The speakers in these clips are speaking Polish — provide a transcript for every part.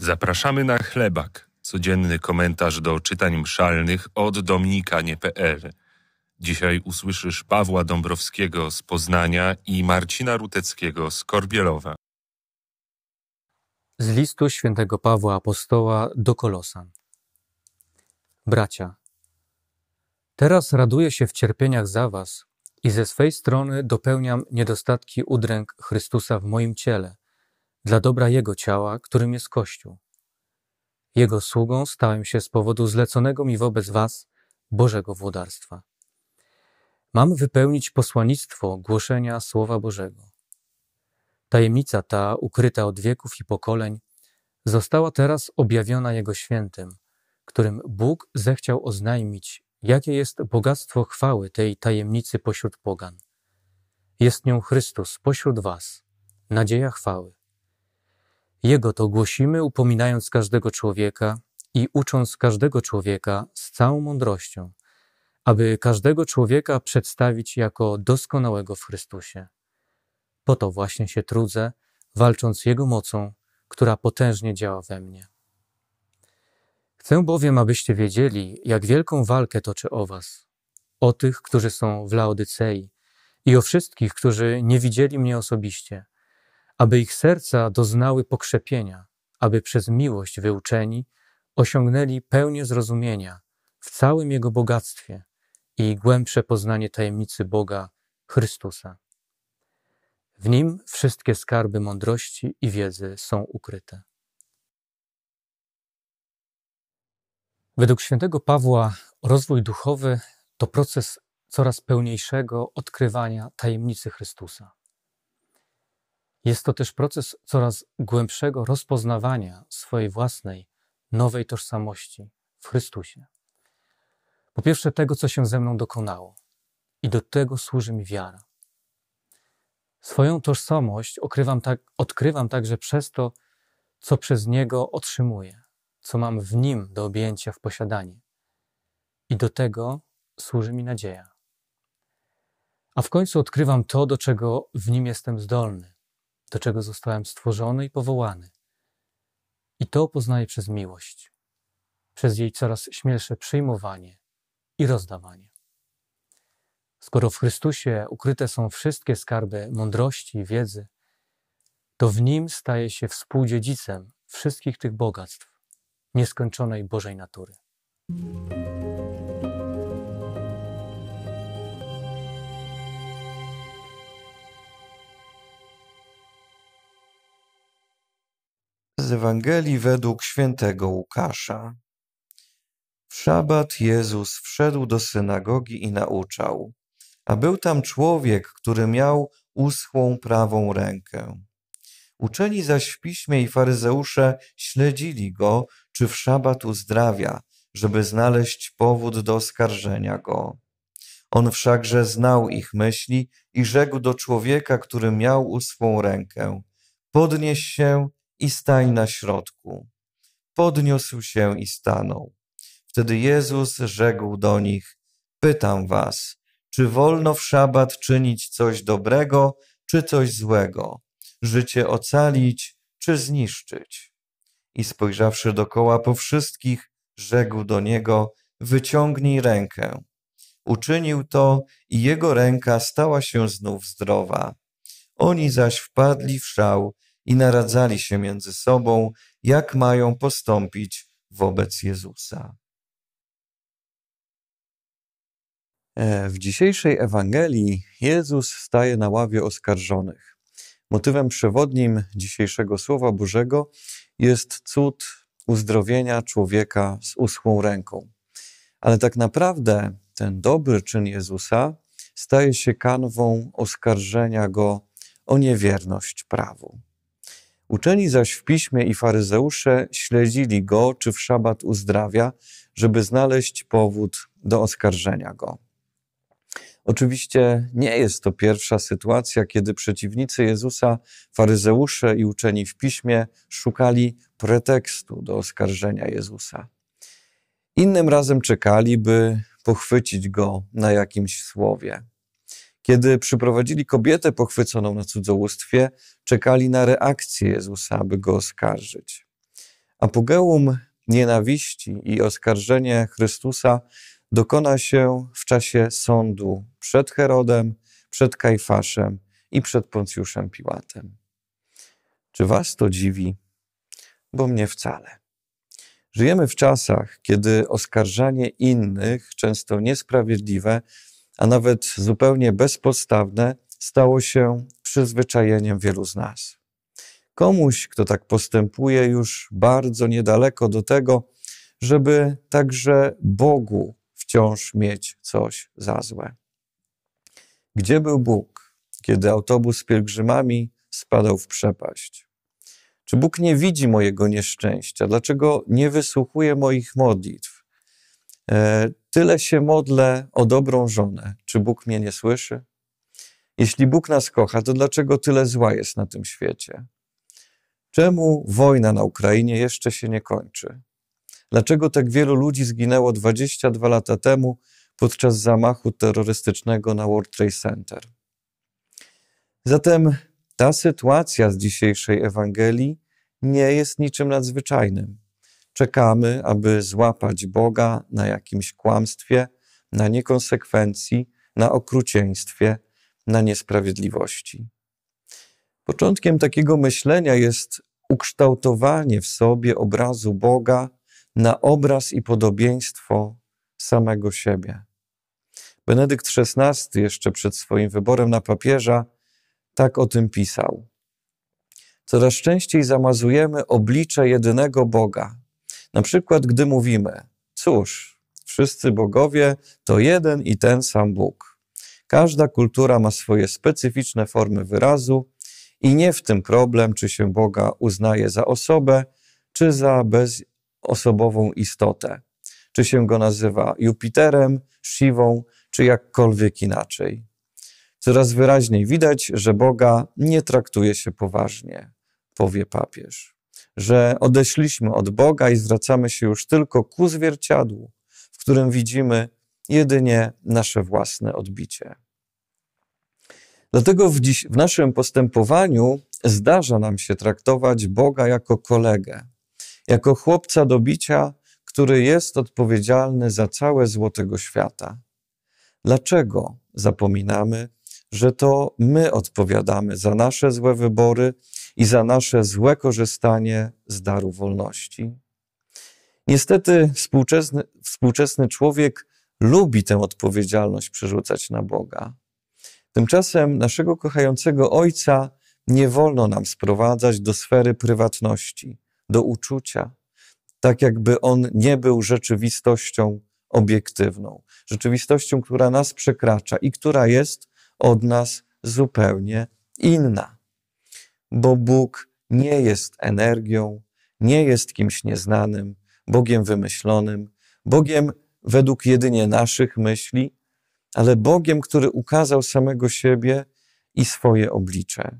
Zapraszamy na chlebak, codzienny komentarz do czytań mszalnych od dominikanie.pl. Dzisiaj usłyszysz Pawła Dąbrowskiego z Poznania i Marcina Ruteckiego z Korbielowa. Z listu świętego Pawła Apostoła do Kolosan. Bracia, teraz raduję się w cierpieniach za was i ze swej strony dopełniam niedostatki udręk Chrystusa w moim ciele, dla dobra Jego ciała, którym jest Kościół. Jego sługą stałem się z powodu zleconego mi wobec was Bożego włodarstwa. Mam wypełnić posłannictwo głoszenia Słowa Bożego. Tajemnica ta, ukryta od wieków i pokoleń, została teraz objawiona Jego świętym, którym Bóg zechciał oznajmić, jakie jest bogactwo chwały tej tajemnicy pośród pogan. Jest nią Chrystus pośród was, nadzieja chwały. Jego to głosimy, upominając każdego człowieka i ucząc każdego człowieka z całą mądrością, aby każdego człowieka przedstawić jako doskonałego w Chrystusie. Po to właśnie się trudzę, walcząc Jego mocą, która potężnie działa we mnie. Chcę bowiem, abyście wiedzieli, jak wielką walkę toczę o Was, o tych, którzy są w Laodycei i o wszystkich, którzy nie widzieli mnie osobiście, aby ich serca doznały pokrzepienia, aby przez miłość wyuczeni osiągnęli pełnię zrozumienia w całym Jego bogactwie i głębsze poznanie tajemnicy Boga, Chrystusa. W Nim wszystkie skarby mądrości i wiedzy są ukryte. Według świętego Pawła rozwój duchowy to proces coraz pełniejszego odkrywania tajemnicy Chrystusa. Jest to też proces coraz głębszego rozpoznawania swojej własnej, nowej tożsamości w Chrystusie. Po pierwsze, tego, co się ze mną dokonało, i do tego służy mi wiara. Swoją tożsamość tak, odkrywam także przez to, co przez Niego otrzymuję, co mam w Nim do objęcia w posiadanie. I do tego służy mi nadzieja. A w końcu odkrywam to, do czego w Nim jestem zdolny, do czego zostałem stworzony i powołany. I to poznaję przez miłość, przez jej coraz śmielsze przyjmowanie i rozdawanie. Skoro w Chrystusie ukryte są wszystkie skarby mądrości i wiedzy, to w Nim staje się współdziedzicem wszystkich tych bogactw nieskończonej Bożej natury. Z Ewangelii według świętego Łukasza. W szabat Jezus wszedł do synagogi i nauczał, a był tam człowiek, który miał uschłą prawą rękę. Uczeni zaś w piśmie i faryzeusze śledzili go, czy w szabat uzdrawia, żeby znaleźć powód do oskarżenia go. On wszakże znał ich myśli i rzekł do człowieka, który miał uschłą rękę: Podnieś się i stań na środku. Podniósł się i stanął. Wtedy Jezus rzekł do nich: Pytam was, czy wolno w szabat czynić coś dobrego, czy coś złego, życie ocalić, czy zniszczyć? I spojrzawszy dokoła po wszystkich, rzekł do niego: Wyciągnij rękę. Uczynił to i jego ręka stała się znów zdrowa. Oni zaś wpadli w szał i naradzali się między sobą, jak mają postąpić wobec Jezusa. E, w dzisiejszej Ewangelii Jezus staje na ławie oskarżonych. Motywem przewodnim dzisiejszego Słowa Bożego jest cud uzdrowienia człowieka z uschłą ręką. Ale tak naprawdę ten dobry czyn Jezusa staje się kanwą oskarżenia go o niewierność prawu. Uczeni zaś w piśmie i faryzeusze śledzili go, czy w szabat uzdrawia, żeby znaleźć powód do oskarżenia go. Oczywiście nie jest to pierwsza sytuacja, kiedy przeciwnicy Jezusa, faryzeusze i uczeni w piśmie szukali pretekstu do oskarżenia Jezusa. Innym razem czekali, by pochwycić go na jakimś słowie. Kiedy przyprowadzili kobietę pochwyconą na cudzołóstwie, czekali na reakcję Jezusa, aby go oskarżyć. Apogeum nienawiści i oskarżenie Chrystusa dokona się w czasie sądu przed Herodem, przed Kajfaszem i przed Poncjuszem Piłatem. Czy was to dziwi? Bo mnie wcale. Żyjemy w czasach, kiedy oskarżanie innych, często niesprawiedliwe, a nawet zupełnie bezpodstawne, stało się przyzwyczajeniem wielu z nas. Komuś, kto tak postępuje, już bardzo niedaleko do tego, żeby także Bogu wciąż mieć coś za złe. Gdzie był Bóg, kiedy autobus z pielgrzymami spadał w przepaść? Czy Bóg nie widzi mojego nieszczęścia? Dlaczego nie wysłuchuje moich modlitw? Tyle się modlę o dobrą żonę. Czy Bóg mnie nie słyszy? Jeśli Bóg nas kocha, to dlaczego tyle zła jest na tym świecie? Czemu wojna na Ukrainie jeszcze się nie kończy? Dlaczego tak wielu ludzi zginęło 22 lata temu podczas zamachu terrorystycznego na World Trade Center? Zatem ta sytuacja z dzisiejszej Ewangelii nie jest niczym nadzwyczajnym. Czekamy, aby złapać Boga na jakimś kłamstwie, na niekonsekwencji, na okrucieństwie, na niesprawiedliwości. Początkiem takiego myślenia jest ukształtowanie w sobie obrazu Boga na obraz i podobieństwo samego siebie. Benedykt XVI jeszcze przed swoim wyborem na papieża tak o tym pisał. Coraz częściej zamazujemy oblicze jedynego Boga. Na przykład, gdy mówimy: Cóż, wszyscy bogowie to jeden i ten sam Bóg. Każda kultura ma swoje specyficzne formy wyrazu i nie w tym problem, czy się Boga uznaje za osobę, czy za bezosobową istotę. Czy się go nazywa Jupiterem, Siwą, czy jakkolwiek inaczej. Coraz wyraźniej widać, że Boga nie traktuje się poważnie, powie papież. Że odeszliśmy od Boga i zwracamy się już tylko ku zwierciadłu, w którym widzimy jedynie nasze własne odbicie. Dlatego w, dziś, w naszym postępowaniu zdarza nam się traktować Boga jako kolegę, jako chłopca do bicia, który jest odpowiedzialny za całe zło tego świata. Dlaczego zapominamy, że to my odpowiadamy za nasze złe wybory i za nasze złe korzystanie z daru wolności? Niestety współczesny, współczesny człowiek lubi tę odpowiedzialność przerzucać na Boga. Tymczasem naszego kochającego Ojca nie wolno nam sprowadzać do sfery prywatności, do uczucia, tak jakby On nie był rzeczywistością obiektywną, rzeczywistością, która nas przekracza i która jest od nas zupełnie inna. Bo Bóg nie jest energią, nie jest kimś nieznanym, Bogiem wymyślonym, Bogiem według jedynie naszych myśli, ale Bogiem, który ukazał samego siebie i swoje oblicze,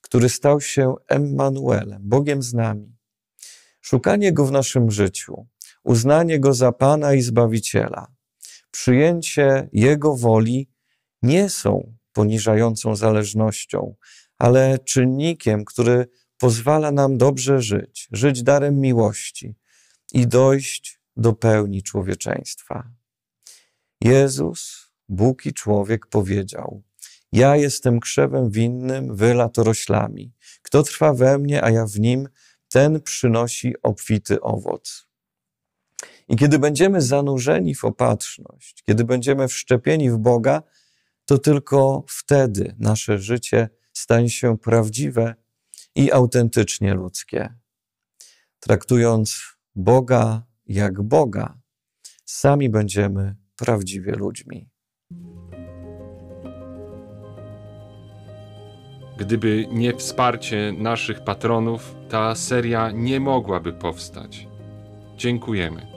który stał się Emmanuelem, Bogiem z nami. Szukanie Go w naszym życiu, uznanie Go za Pana i Zbawiciela, przyjęcie Jego woli nie są poniżającą zależnością, ale czynnikiem, który pozwala nam dobrze żyć, żyć darem miłości i dojść do pełni człowieczeństwa. Jezus Bóg i człowiek powiedział: Ja jestem krzewem winnym, wy latoroślami. Kto trwa we mnie, a ja w nim, ten przynosi obfity owoc. I kiedy będziemy zanurzeni w opatrzność, kiedy będziemy wszczepieni w Boga, to tylko wtedy nasze życie stanie się prawdziwe i autentycznie ludzkie. Traktując Boga jak Boga, sami będziemy prawdziwie ludźmi. Gdyby nie wsparcie naszych patronów, ta seria nie mogłaby powstać. Dziękujemy.